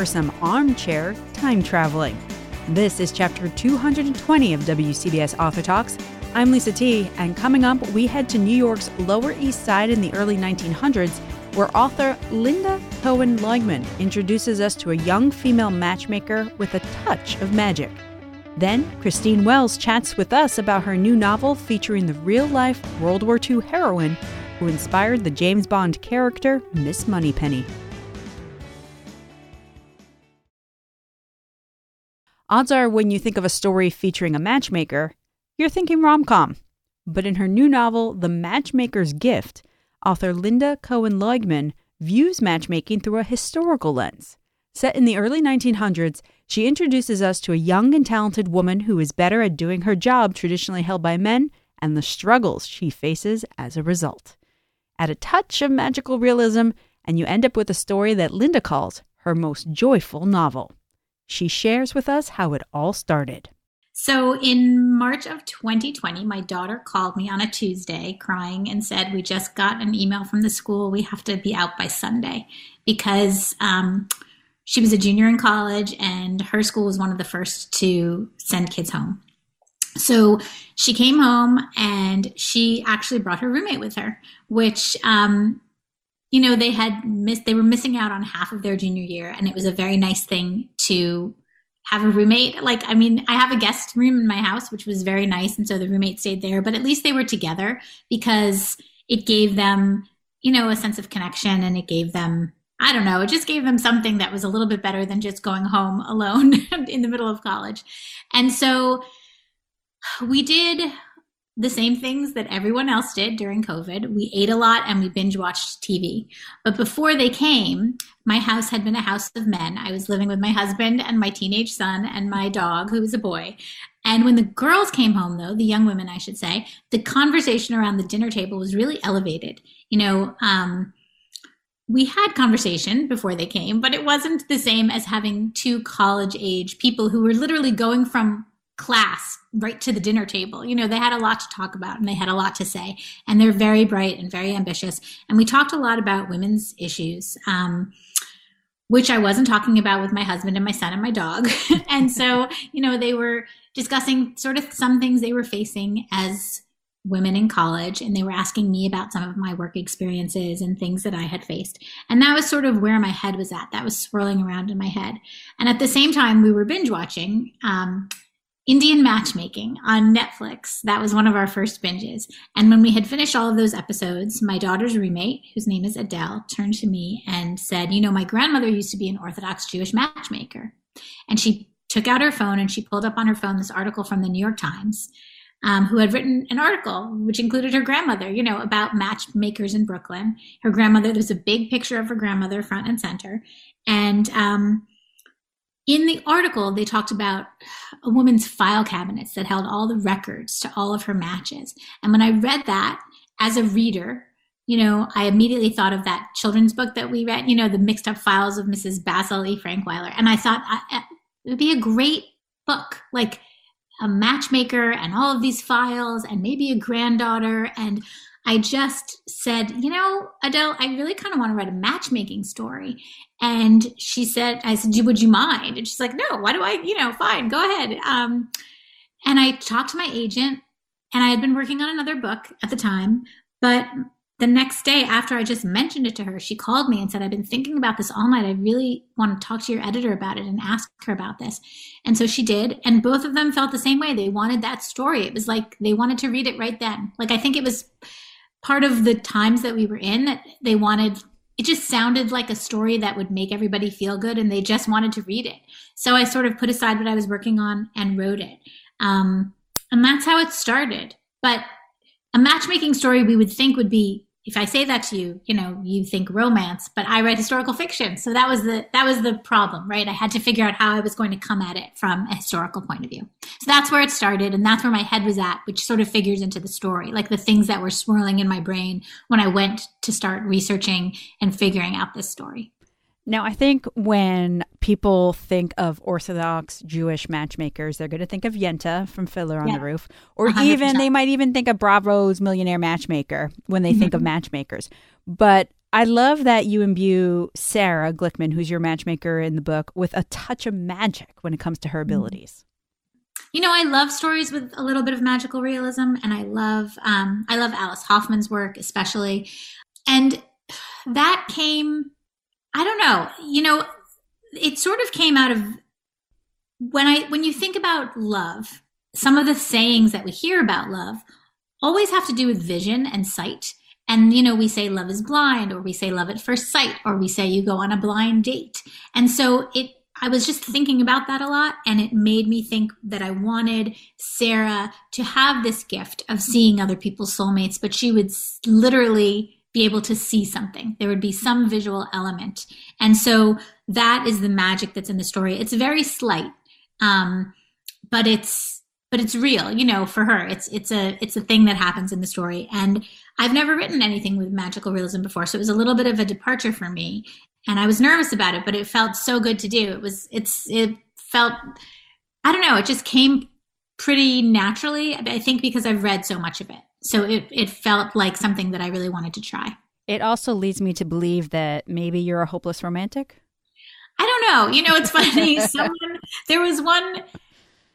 for some armchair time traveling. This is chapter 220 of WCBS Author Talks. I'm Lisa T, and coming up, we head to New York's Lower East Side in the early 1900s, where author Lynda Cohen Loigman introduces us to a young female matchmaker with a touch of magic. Then, Christine Wells chats with us about her new novel featuring the real life World War II heroine who inspired the James Bond character Miss Moneypenny. Odds are, when you think of a story featuring a matchmaker, you're thinking rom com. But in her new novel, The Matchmaker's Gift, author Lynda Cohen Loigman views matchmaking through a historical lens. Set in the early 1900s, she introduces us to a young and talented woman who is better at doing her job traditionally held by men and the struggles she faces as a result. Add a touch of magical realism, and you end up with a story that Lynda calls her most joyful novel. She shares with us how it all started. So, in March of 2020, my daughter called me on a Tuesday crying and said, We just got an email from the school. We have to be out by Sunday because um, she was a junior in college and her school was one of the first to send kids home. So she came home and she actually brought her roommate with her, which um, you know they had missed they were missing out on half of their junior year and it was a very nice thing to have a roommate. Like i mean i have a guest room in my house which was very nice and so the roommate stayed there but at least they were together because it gave them you know a sense of connection and it gave them i don't know it just gave them something that was a little bit better than just going home alone in the middle of college. And so we did the same things that everyone else did during COVID. We ate a lot and we binge watched TV. But before they came, my house had been a house of men. I was living with my husband and my teenage son and my dog, who was a boy. And when the girls came home, though, the young women, I should say, the conversation around the dinner table was really elevated. You know, um, we had conversation before they came, but it wasn't the same as having two college age people who were literally going from class right to the dinner table. You know, they had a lot to talk about and they had a lot to say. And they're very bright and very ambitious. And we talked a lot about women's issues, um, which I wasn't talking about with my husband and my son and my dog. and so, you know, they were discussing sort of some things they were facing as women in college and they were asking me about some of my work experiences and things that I had faced. And that was sort of where my head was at. That was swirling around in my head. And at the same time, we were binge watching um, Indian matchmaking on Netflix. That was one of our first binges. And when we had finished all of those episodes, my daughter's roommate, whose name is Adele, turned to me and said, You know, my grandmother used to be an Orthodox Jewish matchmaker. And she took out her phone and she pulled up on her phone this article from the New York Times, um, who had written an article which included her grandmother, you know, about matchmakers in Brooklyn. Her grandmother, there's a big picture of her grandmother front and center. And, um, in the article, they talked about a woman's file cabinets that held all the records to all of her matches. And when I read that as a reader, you know, I immediately thought of that children's book that we read, you know, the mixed up files of Mrs. Basil E. Frankweiler. And I thought it would be a great book, like a matchmaker and all of these files and maybe a granddaughter. And I just said, you know, Adele, I really kind of want to write a matchmaking story. And she said, I said, would you mind? And she's like, no, why do I, you know, fine, go ahead. Um, and I talked to my agent and I had been working on another book at the time, but the next day after I just mentioned it to her, she called me and said, I've been thinking about this all night. I really want to talk to your editor about it and ask her about this. And so she did. And both of them felt the same way. They wanted that story. It was like they wanted to read it right then. Like I think it was part of the times that we were in that they wanted it just sounded like a story that would make everybody feel good and they just wanted to read it. So i sort of put aside what i was working on and wrote it. Um, and that's how it started. But a matchmaking story we would think would be if I say that to you, you know, you think romance, but I write historical fiction. So that was the that was the problem, right? I had to figure out how I was going to come at it from a historical point of view. So that's where it started and that's where my head was at, which sort of figures into the story, like the things that were swirling in my brain when I went to start researching and figuring out this story. Now, I think when people think of Orthodox Jewish matchmakers, they're going to think of Yenta from Fiddler on yeah. the Roof, or 100%. even they might even think of Bravo's Millionaire Matchmaker when they mm-hmm. think of mm-hmm. matchmakers. But I love that you imbue Sarah Glickman, who's your matchmaker in the book, with a touch of magic when it comes to her mm-hmm. abilities. You know, I love stories with a little bit of magical realism, and I love um, I love Alice Hoffman's work especially, and that came. I don't know. You know, it sort of came out of when I when you think about love. Some of the sayings that we hear about love always have to do with vision and sight. And, you know, we say love is blind, or we say love at first sight, or we say you go on a blind date. And so it, I was just thinking about that a lot, and it made me think that I wanted Sarah to have this gift of seeing other people's soulmates, but she would literally be able to see something. There would be some visual element. And so that is the magic that's in the story. It's very slight. Um, but it's but it's real you know for her it's it's a it's a thing that happens in the story and i've never written anything with magical realism before so it was a little bit of a departure for me and i was nervous about it but it felt so good to do it was it's it felt i don't know it just came pretty naturally i think because i've read so much of it so it, it felt like something that i really wanted to try it also leads me to believe that maybe you're a hopeless romantic i don't know you know it's funny someone there was one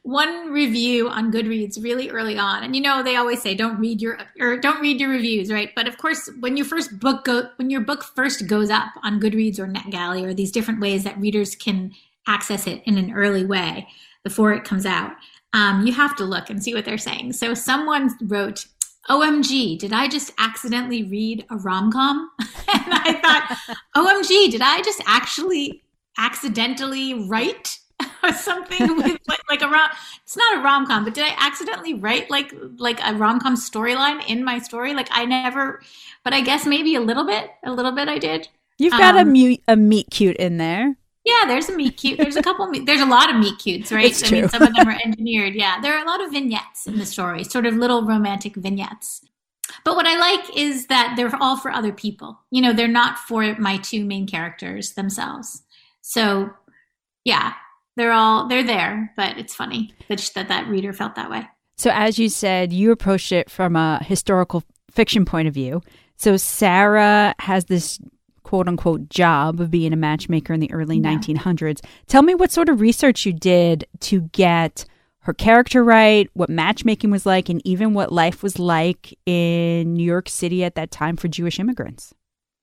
one review on Goodreads really early on, and you know they always say don't read your or don't read your reviews, right? But of course, when your first book go when your book first goes up on Goodreads or NetGalley or these different ways that readers can access it in an early way before it comes out, um, you have to look and see what they're saying. So someone wrote. OMG, did I just accidentally read a rom com? and I thought, OMG, did I just actually accidentally write or something with like, like a rom. It's not a rom com, but did I accidentally write like like a rom com storyline in my story? Like I never, but I guess maybe a little bit, a little bit I did. You've got um, a, mute, a meet cute in there. Yeah, there's a meet cute. There's a couple. Meet, there's a lot of meet cutes, right? It's true. I mean, some of them are engineered. Yeah, there are a lot of vignettes in the story, sort of little romantic vignettes. But what I like is that they're all for other people. You know, they're not for my two main characters themselves. So, yeah, they're all they're there, but it's funny that that, that reader felt that way. So as you said, you approached it from a historical fiction point of view. So Sarah has this quote unquote job of being a matchmaker in the early yeah. 1900s. Tell me what sort of research you did to get her character right, what matchmaking was like, and even what life was like in New York City at that time for Jewish immigrants.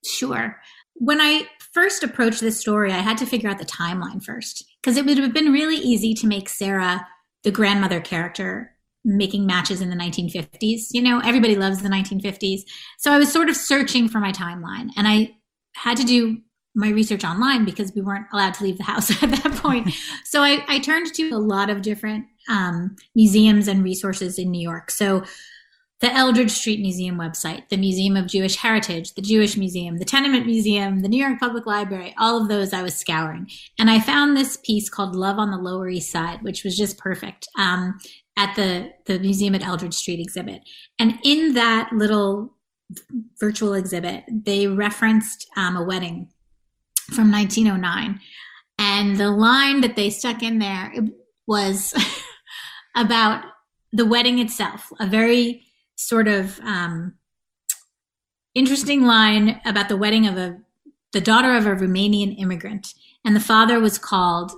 Sure. When I first approached this story, I had to figure out the timeline first because it would have been really easy to make Sarah the grandmother character making matches in the 1950s. You know, everybody loves the 1950s. So I was sort of searching for my timeline and I had to do my research online because we weren't allowed to leave the house at that point. so I, I, turned to a lot of different um, museums and resources in New York. So the Eldridge Street Museum website, the Museum of Jewish Heritage, the Jewish Museum, the Tenement Museum, the New York Public Library, all of those I was scouring. And I found this piece called Love on the Lower East Side, which was just perfect um, at the, the Museum at Eldridge Street exhibit. And in that little virtual exhibit, they referenced um, a wedding from 1909. And the line that they stuck in there was about the wedding itself, a very sort of um, interesting line about the wedding of a the daughter of a Romanian immigrant, and the father was called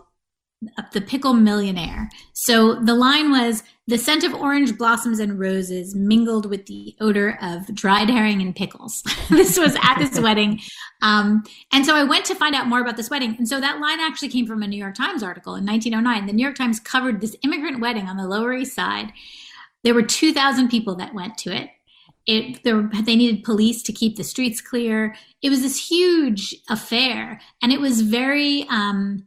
the pickle millionaire. So the line was the scent of orange blossoms and roses mingled with the odor of dried herring and pickles. this was at this wedding. Um, and so I went to find out more about this wedding. And so that line actually came from a New York Times article in 1909. The New York Times covered this immigrant wedding on the Lower East Side. There were 2,000 people that went to it. It, there, they needed police to keep the streets clear. It was this huge affair, and it was very um,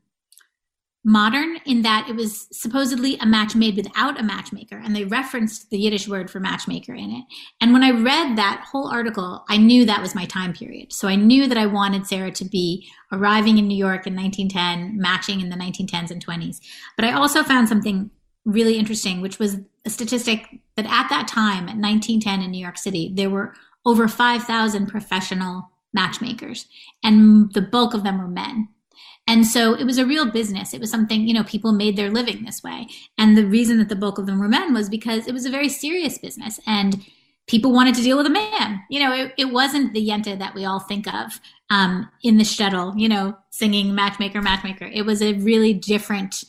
modern in that it was supposedly a match made without a matchmaker, and they referenced the Yiddish word for matchmaker in it. And when I read that whole article, I knew that was my time period. So I knew that I wanted Sarah to be arriving in New York in 1910, matching in the 1910s and 20s. But I also found something really interesting, which was a statistic that at that time, at 1910 in New York City, there were over 5,000 professional matchmakers, and the bulk of them were men. And so it was a real business. It was something, you know, people made their living this way. And the reason that the bulk of them were men was because it was a very serious business. And people wanted to deal with a man. You know, it, it wasn't the Yenta that we all think of um, in the shtetl, you know, singing matchmaker, matchmaker. It was a really different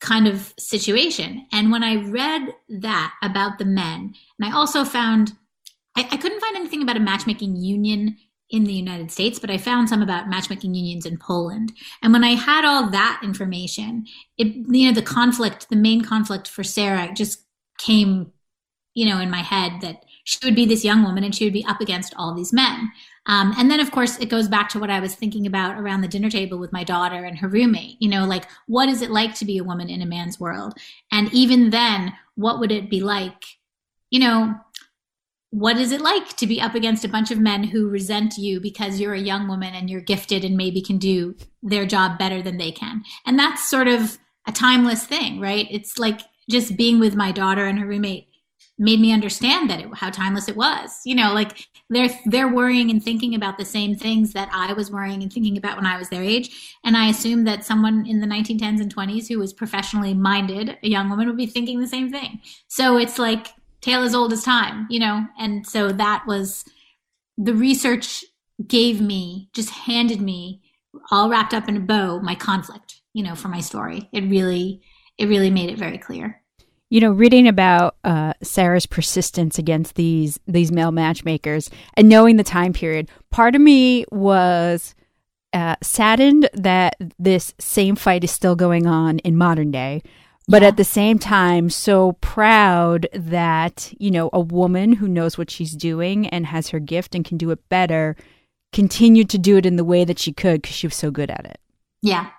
kind of situation. And when I read that about the men, and I also found, I, I couldn't find anything about a matchmaking union in the United States, but I found some about matchmaking unions in Poland. And when I had all that information, it, you know, the conflict, the main conflict for Sarah just came you know, in my head that she would be this young woman and she would be up against all these men. Um, and then, of course, it goes back to what I was thinking about around the dinner table with my daughter and her roommate. You know, like, what is it like to be a woman in a man's world? And even then, what would it be like? You know, what is it like to be up against a bunch of men who resent you because you're a young woman and you're gifted and maybe can do their job better than they can? And that's sort of a timeless thing, right? It's like just being with my daughter and her roommate made me understand that it, how timeless it was. You know, like they're they're worrying and thinking about the same things that I was worrying and thinking about when I was their age. And I assume that someone in the 1910s and 20s who was professionally minded, a young woman, would be thinking the same thing. So it's like tale as old as time, you know. And so that was the research gave me, just handed me, all wrapped up in a bow, my conflict, you know, for my story. It really, it really made it very clear you know, reading about uh, Sarah's persistence against these these male matchmakers and knowing the time period, part of me was uh, saddened that this same fight is still going on in modern day. But yeah. at the same time, so proud that, you know, a woman who knows what she's doing and has her gift and can do it better continued to do it in the way that she could because she was so good at it. Yeah.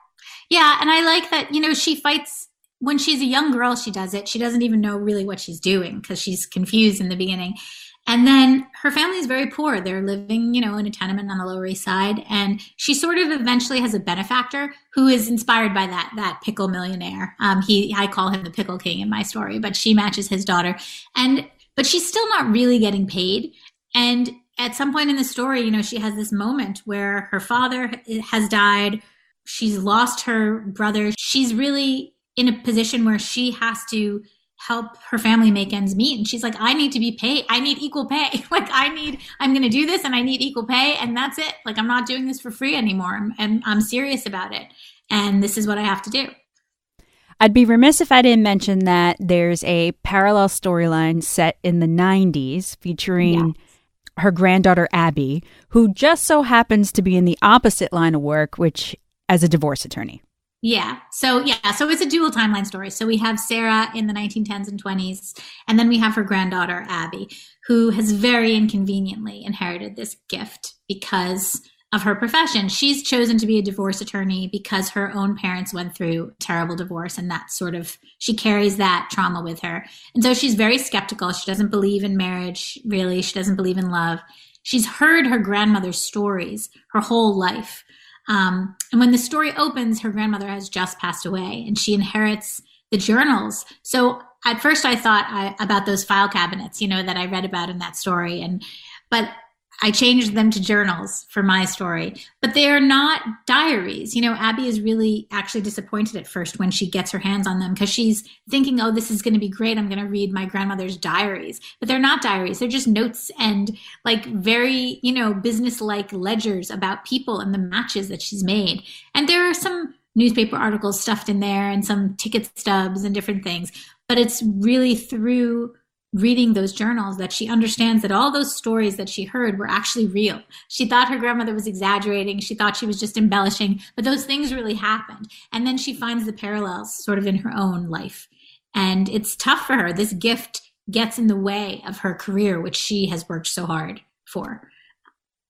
Yeah. And I like that, you know, she fights when she's a young girl, she does it. She doesn't even know really what she's doing because she's confused in the beginning. And then her family is very poor. They're living, you know, in a tenement on the Lower East Side. And she sort of eventually has a benefactor who is inspired by that, that pickle millionaire. Um, he, I call him the pickle king in my story, but she matches his daughter. And, but she's still not really getting paid. And at some point in the story, you know, she has this moment where her father has died. She's lost her brother. She's really in a position where she has to help her family make ends meet. And she's like i need to be paid i need equal pay. Like i need i'm going to do this and i need equal pay and that's it. Like i'm not doing this for free anymore. And I'm serious about it. And this is what i have to do. I'd be remiss if I didn't mention that there's a parallel storyline set in the 90s featuring her granddaughter Abby, who just so happens to be in the opposite line of work, which as a divorce attorney. Yeah. So yeah, so it's a dual timeline story. So we have Sarah in the 1910s and 20s, and then we have her granddaughter Abby, who has very inconveniently inherited this gift because of her profession. She's chosen to be a divorce attorney because her own parents went through terrible divorce and that sort of she carries that trauma with her. And so she's very skeptical. She doesn't believe in marriage, really. She doesn't believe in love. She's heard her grandmother's stories her whole life um, and when the story opens, her grandmother has just passed away and she inherits the journals. So at first I thought I, about those file cabinets, you know, that I read about in that story. And, but I changed them to journals for my story, but they are not diaries. You know, Abby is really actually disappointed at first when she gets her hands on them because she's thinking, oh, this is going to be great. I'm going to read my grandmother's diaries. But they're not diaries. They're just notes and like very, you know, business like ledgers about people and the matches that she's made. And there are some newspaper articles stuffed in there and some ticket stubs and different things. But it's really through reading those journals that she understands that all those stories that she heard were actually real. She thought her grandmother was exaggerating. She thought she was just embellishing, but those things really happened. And then she finds the parallels sort of in her own life. And it's tough for her. This gift gets in the way of her career, which she has worked so hard for.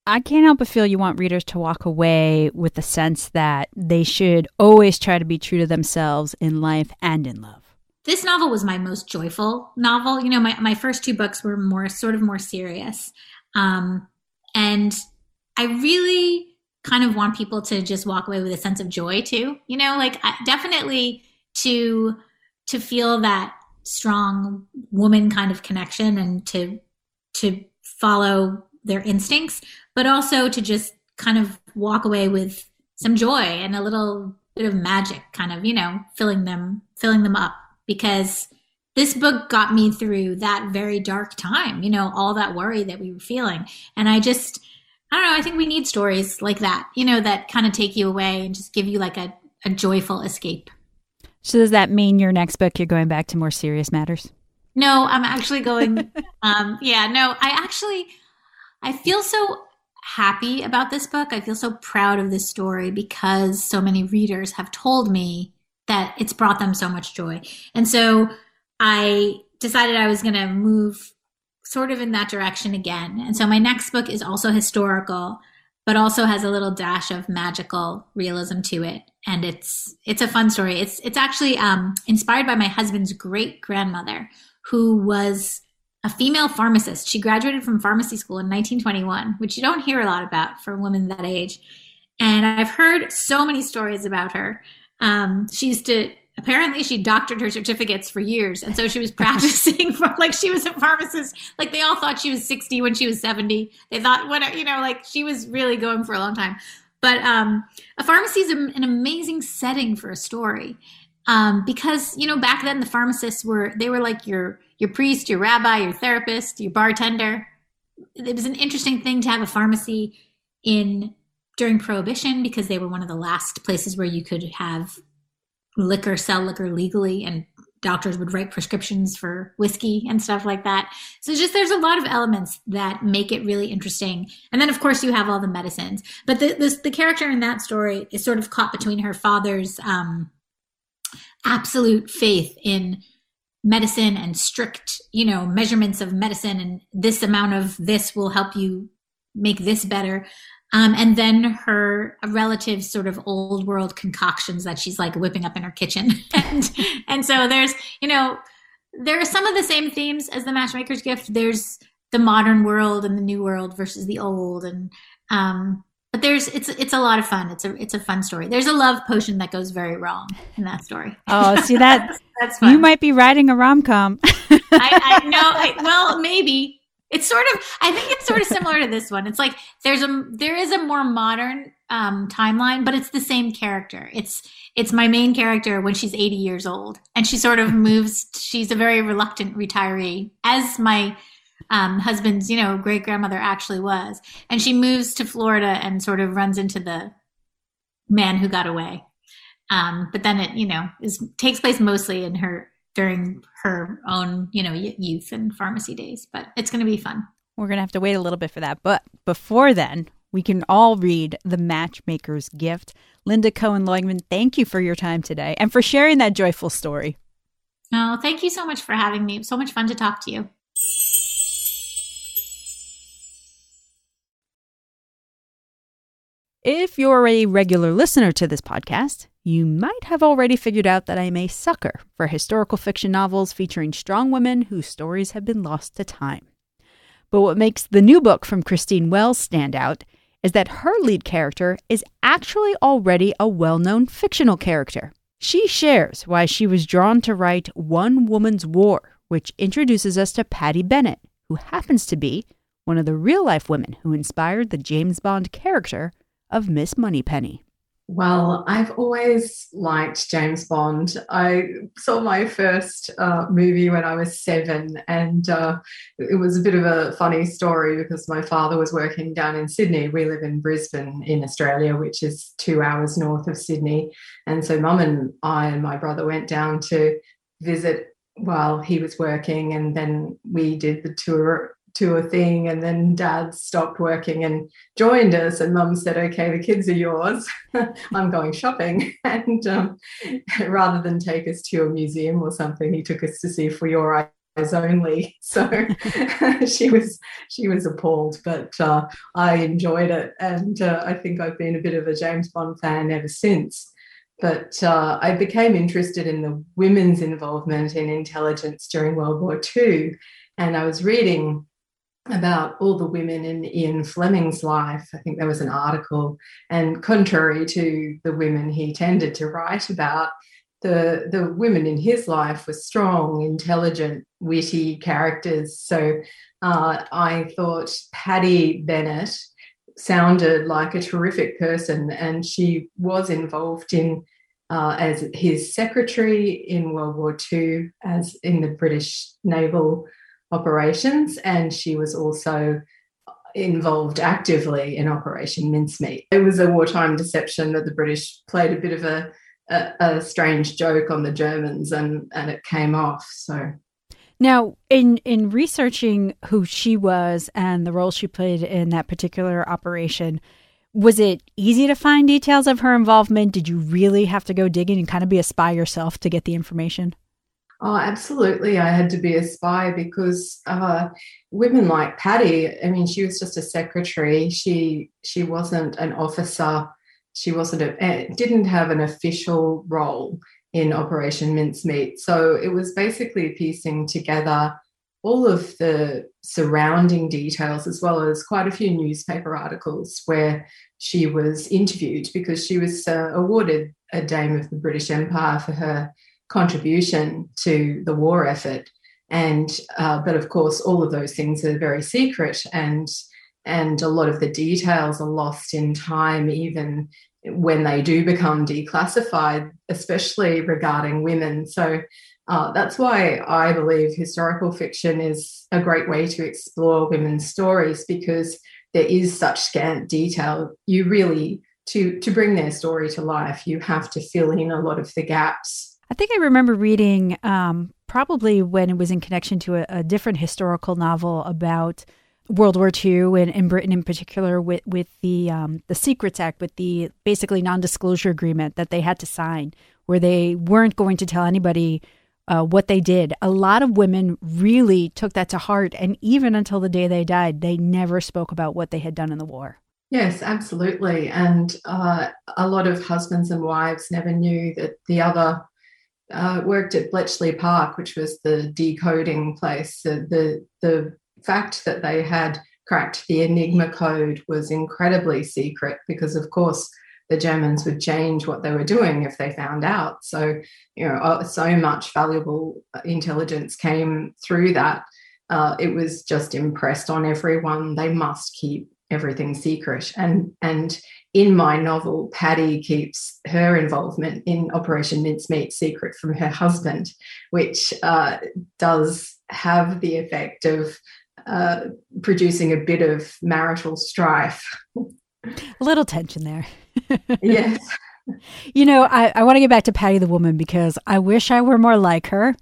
I can't help but feel you want readers to walk away with the sense that they should always try to be true to themselves in life and in love. This novel was my most joyful novel. You know, my, my first two books were more sort of more serious. Um, and I really kind of want people to just walk away with a sense of joy too. You know, like definitely to to feel that strong woman kind of connection and to to follow their instincts, but also to just kind of walk away with some joy and a little bit of magic kind of, you know, filling them filling them up because this book got me through that very dark time, you know, all that worry that we were feeling. And I just, I don't know, I think we need stories like that, you know, that kind of take you away and just give you like a, a joyful escape. So does that mean your next book you're going back to more serious matters? No, I'm actually going um yeah, no, I actually I feel so happy about this book. I feel so proud of this story because so many readers have told me that it's brought them so much joy. And so I decided I was going to move sort of in that direction again. And so my next book is also historical, but also has a little dash of magical realism to it. And it's it's a fun story. It's it's actually um, inspired by my husband's great grandmother, who was a female pharmacist. She graduated from pharmacy school in 1921, which you don't hear a lot about for women that age. And I've heard so many stories about her. Um, she used to apparently she doctored her certificates for years. And so she was practicing for like she was a pharmacist. Like they all thought she was 60 when she was 70 they thought what you know like she was really going for a long time. But um, a pharmacy is an amazing setting for a story. Um, because you know back then the pharmacists were they were like your your priest your rabbi your therapist your bartender. It was an interesting thing to have a pharmacy in during prohibition because they were one of the last places where you could have liquor, sell liquor legally, and doctors would write prescriptions for whiskey and stuff like that. So just there's a lot of elements that make it really interesting. And then of course you have all the medicines. But the this, the character in that story is sort of caught between her father's um, absolute faith in medicine and strict, you know, measurements of medicine and this amount of this will help you make this better um, and then her relative sort of old world concoctions that she's like whipping up in her kitchen. and, and so there's, you know, there are some of the same themes as the matchmaker's gift. There's the modern world and the new world versus the old. And, um, but there's it's it's a lot of fun. It's a it's a fun story. There's a love potion that goes very wrong in that story. Oh, see that that's fun. You might be writing a rom com. I, I know. I, well, maybe it's sort of I think it's sort of similar to this one. It's like there's a there is a more modern um, timeline, but it's the same character. It's it's my main character when she's 80 years old, and she sort of moves. She's a very reluctant retiree, as my um, husband's you know great grandmother actually was, and she moves to Florida and sort of runs into the man who got away. Um, but then it you know is takes place mostly in her during her own, you know, youth and pharmacy days. But it's going to be fun. We're going to have to wait a little bit for that. But before then, we can all read The Matchmaker's Gift. Lynda Cohen Loigman, thank you for your time today and for sharing that joyful story. Oh, thank you so much for having me. so much fun to talk to you. If you're a regular listener to this podcast, you might have already figured out that I'm a sucker for historical fiction novels featuring strong women whose stories have been lost to time. But what makes the new book from Christine Wells stand out is that her lead character is actually already a well known fictional character. She shares why she was drawn to write One Woman's War, which introduces us to Paddy Bennett, who happens to be one of the real life women who inspired the James Bond character of Miss Moneypenny. Well, I've always liked James Bond. I saw my first uh, movie when I was seven, and uh, it was a bit of a funny story because my father was working down in Sydney. We live in Brisbane in Australia, which is two hours north of Sydney. And so, mum and I and my brother went down to visit while he was working, and then we did the tour to a thing and then dad stopped working and joined us and mum said okay the kids are yours. I'm going shopping. And um, rather than take us to a museum or something he took us to see for your eyes only. So she was she was appalled but uh, i enjoyed it. And uh, i think i've been a bit of a james bond fan ever since. But uh, I became interested in the women's involvement in intelligence during World War II. And I was reading about all the women in Ian Fleming's life. I think there was an article, and contrary to the women he tended to write about, the, the women in his life were strong, intelligent, witty characters. So uh, I thought Paddy Bennett sounded like a terrific person, and she was involved in uh, as his secretary in World War II, as in the British naval operations, and she was also involved actively in Operation Mincemeat. It was a wartime deception that the British played a bit of a, a, a strange joke on the Germans, and and it came off. So. Now, in in researching who she was and the role she played in that particular operation, was it easy to find details of her involvement? Did you really have to go digging and kind of be a spy yourself to get the information? Oh, absolutely. I had to be a spy because uh, women like Paddy, I mean, she was just a secretary. She she wasn't an officer. She wasn't a didn't have an official role in Operation Mincemeat. So it was basically piecing together all of the surrounding details, as well as quite a few newspaper articles where she was interviewed because she was uh, awarded a Dame of the British Empire for her contribution to the war effort. And uh, but of course, all of those things are very secret, and and a lot of the details are lost in time, even when they do become declassified, especially regarding women. So uh, that's why I believe historical fiction is a great way to explore women's stories because there is such scant detail. You really, to, to bring their story to life, you have to fill in a lot of the gaps. I think I remember reading, um, probably when it was in connection to a, a different historical novel about World War II and in Britain in particular with with the um, the Secrets Act, with the basically non disclosure agreement that they had to sign, where they weren't going to tell anybody uh, what they did. A lot of women really took that to heart, and even until the day they died, they never spoke about what they had done in the war. Yes, absolutely. And uh, a lot of husbands and wives never knew that the other uh, worked at Bletchley Park, which was the decoding place. The, the, fact that they had cracked the Enigma code was incredibly secret because, of course, the Germans would change what they were doing if they found out. So, you know, uh, so much valuable intelligence came through that. Uh, it was just impressed on everyone. They must keep everything secret. And and in my novel, Paddy keeps her involvement in Operation Mincemeat secret from her husband, which uh, does have the effect of uh, producing a bit of marital strife. A little tension there. yes. You know, I, I want to get back to Paddy the woman because I wish I were more like her.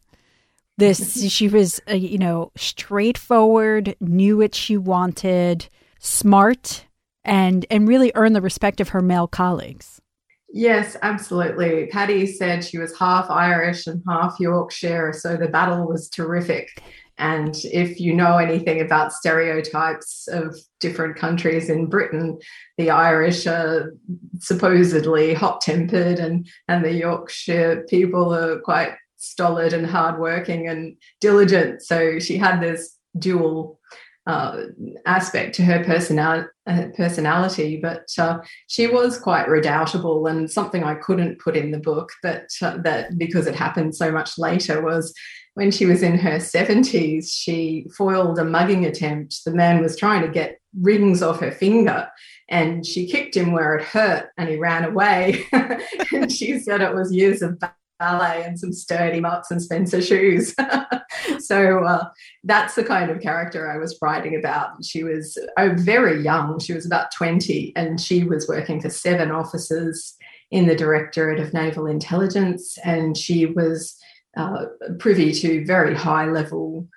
This, she was, uh, you know, straightforward, knew what she wanted, smart, and and really earn the respect of her male colleagues. Yes, absolutely. Paddy said she was half Irish and half Yorkshire, so the battle was terrific. And if you know anything about stereotypes of different countries in Britain, the Irish are supposedly hot tempered, and, and the Yorkshire people are quite stolid and hardworking and diligent. So she had this dual uh, aspect to her personality, uh, personality but uh, she was quite redoubtable. And something I couldn't put in the book that uh, that because it happened so much later was when she was in her 70s, she foiled a mugging attempt. The man was trying to get rings off her finger and she kicked him where it hurt and he ran away. and she said it was years of ballet and some sturdy Marks and Spencer shoes. so uh, that's the kind of character I was writing about. She was oh, very young. She was about 20 and she was working for seven officers in the Directorate of Naval Intelligence and she was uh, privy to very high level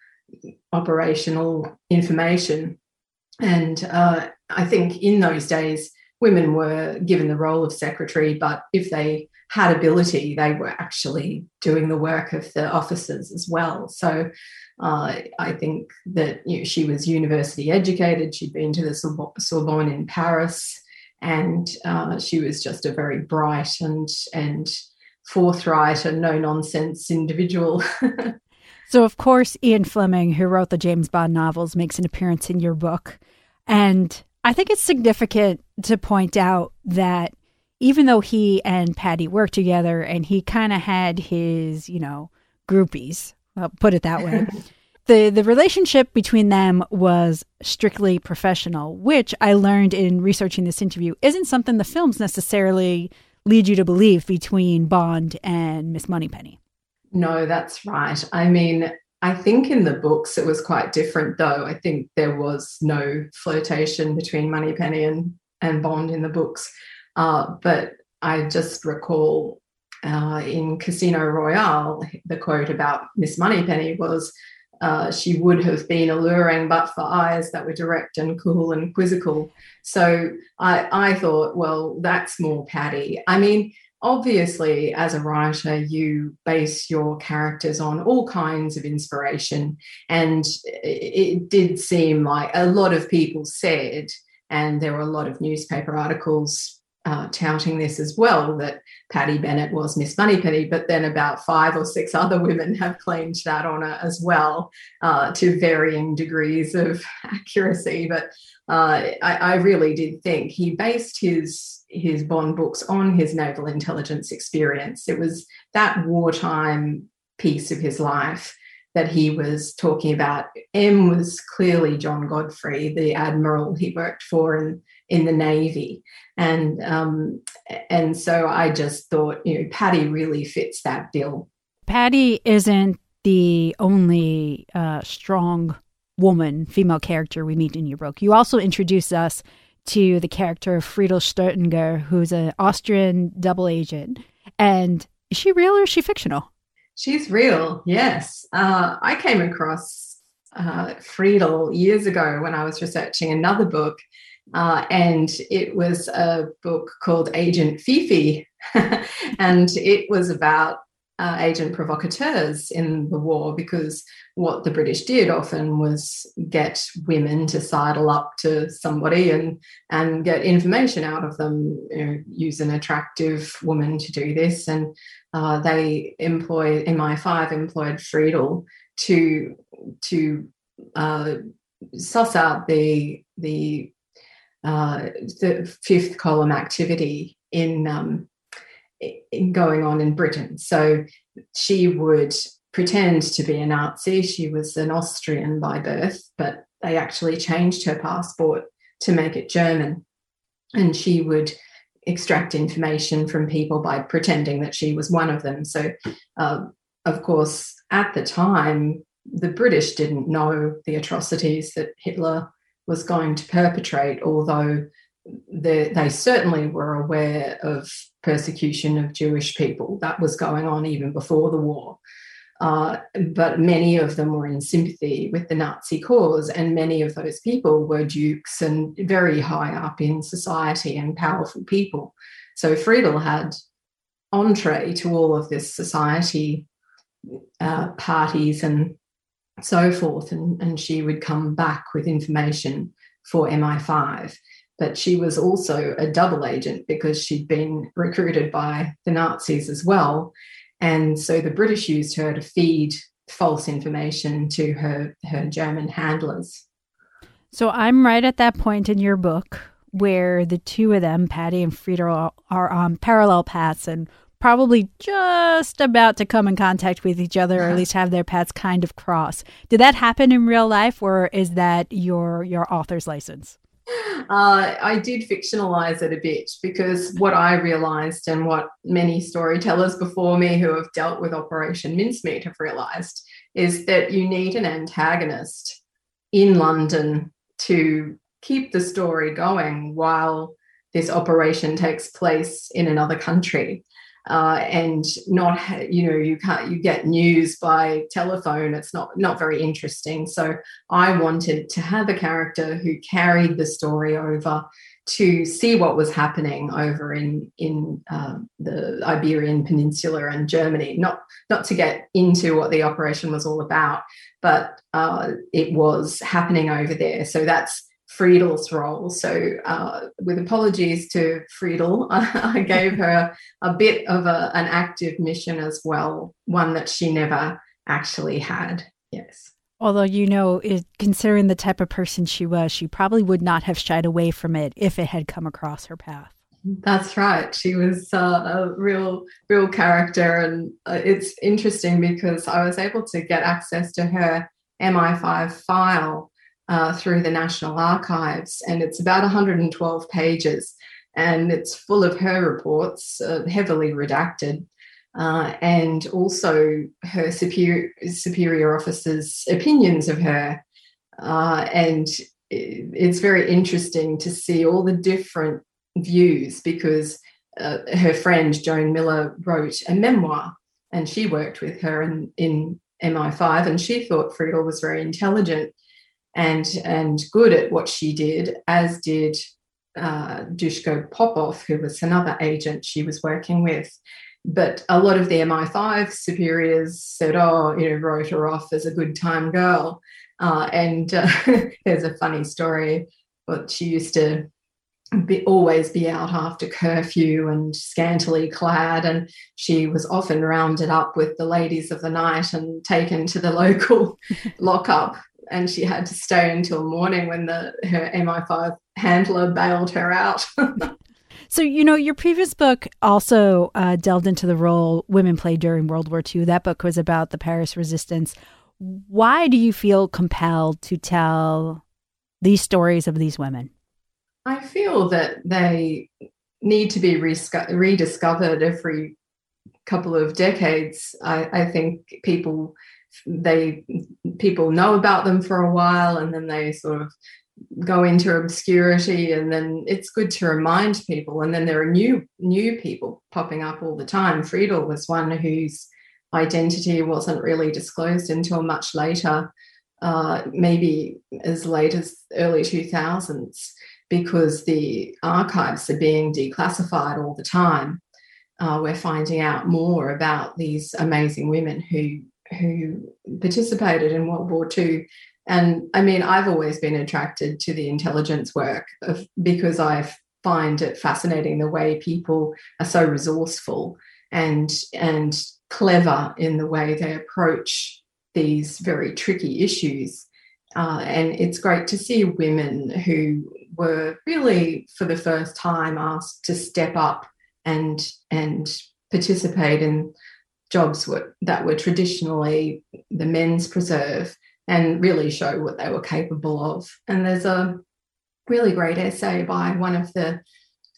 operational information. And uh, I think in those days, women were given the role of secretary, but if they had ability, they were actually doing the work of the officers as well. So uh, I think that you know, she was university educated, she'd been to the Sorbonne in Paris, and uh, she was just a very bright and and forthright and no nonsense individual. so, of course, Ian Fleming, who wrote the James Bond novels, makes an appearance in your book. And I think it's significant to point out that even though he and Paddy worked together and he kind of had his, you know, groupies, I'll put it that way. the the relationship between them was strictly professional, which I learned in researching this interview isn't something the films necessarily lead you to believe between Bond and Miss Moneypenny. No, that's right. I mean, I think in the books it was quite different, though. I think there was no flirtation between Moneypenny and, and Bond in the books. Uh, but I just recall uh, in Casino Royale, the quote about Miss Moneypenny was, uh, she would have been alluring but for eyes that were direct and cool and quizzical. So I, I thought, well, that's more Paddy. I mean, obviously, as a writer, you base your characters on all kinds of inspiration. And it did seem like a lot of people said, and there were a lot of newspaper articles uh, touting this as well that Paddy Bennett was Miss Moneypenny, but then about five or six other women have claimed that honour as well uh, to varying degrees of accuracy. But uh, I, I, really did think he based his his Bond books on his naval intelligence experience. It was that wartime piece of his life that he was talking about. M was clearly John Godfrey, the admiral he worked for in, in the Navy. And um, and so I just thought, you know, Paddy really fits that bill. Paddy isn't the only uh, strong woman, female character we meet in your book. You also introduce us to the character of Friedel Störteger, who's an Austrian double agent. And is she real or is she fictional? She's real, yes. Uh, I came across uh, Friedel years ago when I was researching another book, uh, and it was a book called Agent Fifi, and it was about uh, agent provocateurs in the war because what the British did often was get women to sidle up to somebody and and get information out of them. You know, use an attractive woman to do this, and uh, they employ MI5 employed Friedel to to uh, suss out the the uh, the fifth column activity in um, going on in Britain. So she would pretend to be a Nazi. She was an Austrian by birth, but they actually changed her passport to make it German. And she would extract information from people by pretending that she was one of them. So, uh, of course, at the time, the British didn't know the atrocities that Hitler was going to perpetrate, although they, certainly were aware of persecution of Jewish people. That was going on even before the war. Uh, but many of them were in sympathy with the Nazi cause, and many of those people were dukes and very high up in society and powerful people. So Friedel had entree to all of this society uh, parties and so forth, and, and she would come back with information for MI5 but she was also a double agent because she'd been recruited by the Nazis as well. And so the British used her to feed false information to her, her German handlers. So I'm right at that point in your book where the two of them, Paddy and Friedel, are on parallel paths and probably just about to come in contact with each other or at uh-huh. least have their paths kind of cross. Did that happen in real life or is that your your author's license? Uh, I did fictionalize it a bit because what I realized and what many storytellers before me who have dealt with Operation Mincemeat have realized is that you need an antagonist in London to keep the story going while this operation takes place in another country uh, and not you know you can't you get news by telephone it's not not very interesting so i wanted to have a character who carried the story over to see what was happening over in in uh, the Iberian Peninsula and Germany. Not not to get into what the operation was all about, but uh, it was happening over there. So that's Friedel's role. So, uh, with apologies to Friedel, I gave her a bit of a, an active mission as well, one that she never actually had. Yes. Although, you know, it, considering the type of person she was, she probably would not have shied away from it if it had come across her path. That's right. She was uh, a real, real character. And uh, it's interesting because I was able to get access to her MI5 file uh, through the National Archives, and it's about 112 pages. and it's full of her reports, uh, heavily redacted, uh, and also her superior superior officers' opinions of her. Uh, and it's very interesting to see all the different views because uh, her friend Joan Miller wrote a memoir, and she worked with her in, in MI5, and she thought Friedel was very intelligent and and good at what she did, as did uh, Dushko Popov, who was another agent she was working with. But a lot of the MI5 superiors said, "Oh, you know, wrote her off as a good time girl." Uh, and uh, there's a funny story, but she used to be, always be out after curfew and scantily clad, and she was often rounded up with the ladies of the night and taken to the local lockup. And she had to stay until morning when the her MI5 handler bailed her out. So, you know, your previous book also uh, delved into the role women played during World War II. That book was about the Paris resistance. Why do you feel compelled to tell these stories of these women? I feel that they need to be rediscovered every couple of decades. I, I, think people they people know about them for a while and then they sort of go into obscurity and then it's good to remind people and then there are new new people popping up all the time Friedl was one whose identity wasn't really disclosed until much later uh, maybe as late as early 2000s because the archives are being declassified all the time. Uh, we're finding out more about these amazing women who who participated in World War II. And I mean, I've always been attracted to the intelligence work of, because I find it fascinating the way people are so resourceful and and clever in the way they approach these very tricky issues. Uh, and it's great to see women who were really for the first time asked to step up and and participate in jobs were, that were traditionally the men's preserve and really show what they were capable of. And there's a really great essay by one of the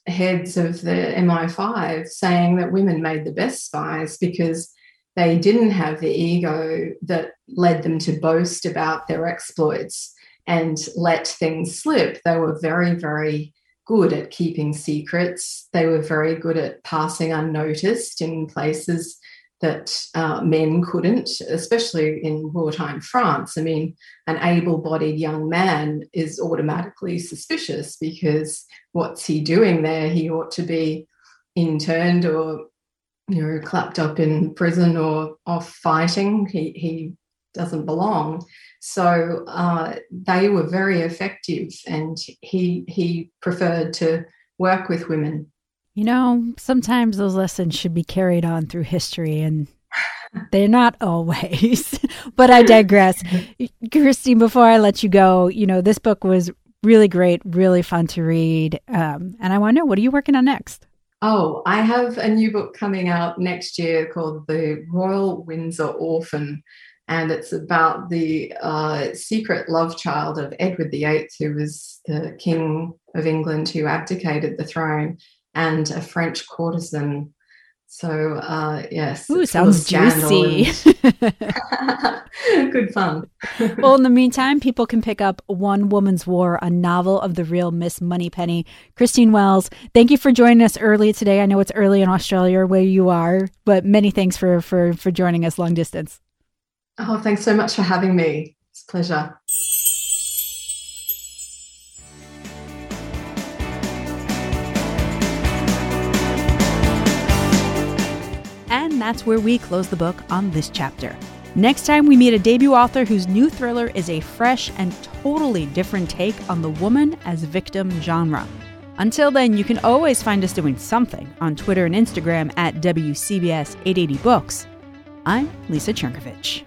heads of the MI5 saying that women made the best spies because they didn't have the ego that led them to boast about their exploits and let things slip. They were very, very good at keeping secrets. They were very good at passing unnoticed in places that uh, men couldn't, especially in wartime France. I mean, an able bodied young man is automatically suspicious because what's he doing there? He ought to be interned or you know clapped up in prison or off fighting he he doesn't belong so uh, they were very effective, and he he preferred to work with women. You know, sometimes those lessons should be carried on through history, and they're not always. but I digress. Christine, before I let you go, you know, this book was really great, really fun to read. Um, and I want to know, what are you working on next? Oh, I have a new book coming out next year called The Royal Windsor Orphan and it's about the uh, secret love child of Edward VIII, who was the King of England who abdicated the throne, and a French courtesan. So, uh, yes. Ooh, sounds juicy. Good fun. well, in the meantime, people can pick up One Woman's War, a novel of the real Miss Moneypenny. Christine Wells, thank you for joining us early today. I know it's early in Australia where you are, but many thanks for, for, for joining us long distance. Oh, thanks so much for having me. It's a pleasure. That's where we close the book on this chapter. Next time, we meet a debut author whose new thriller is a fresh and totally different take on the woman as victim genre. Until then, you can always find us doing something on Twitter and Instagram at WCBS 880 Books. I'm Lisa Chernkovich.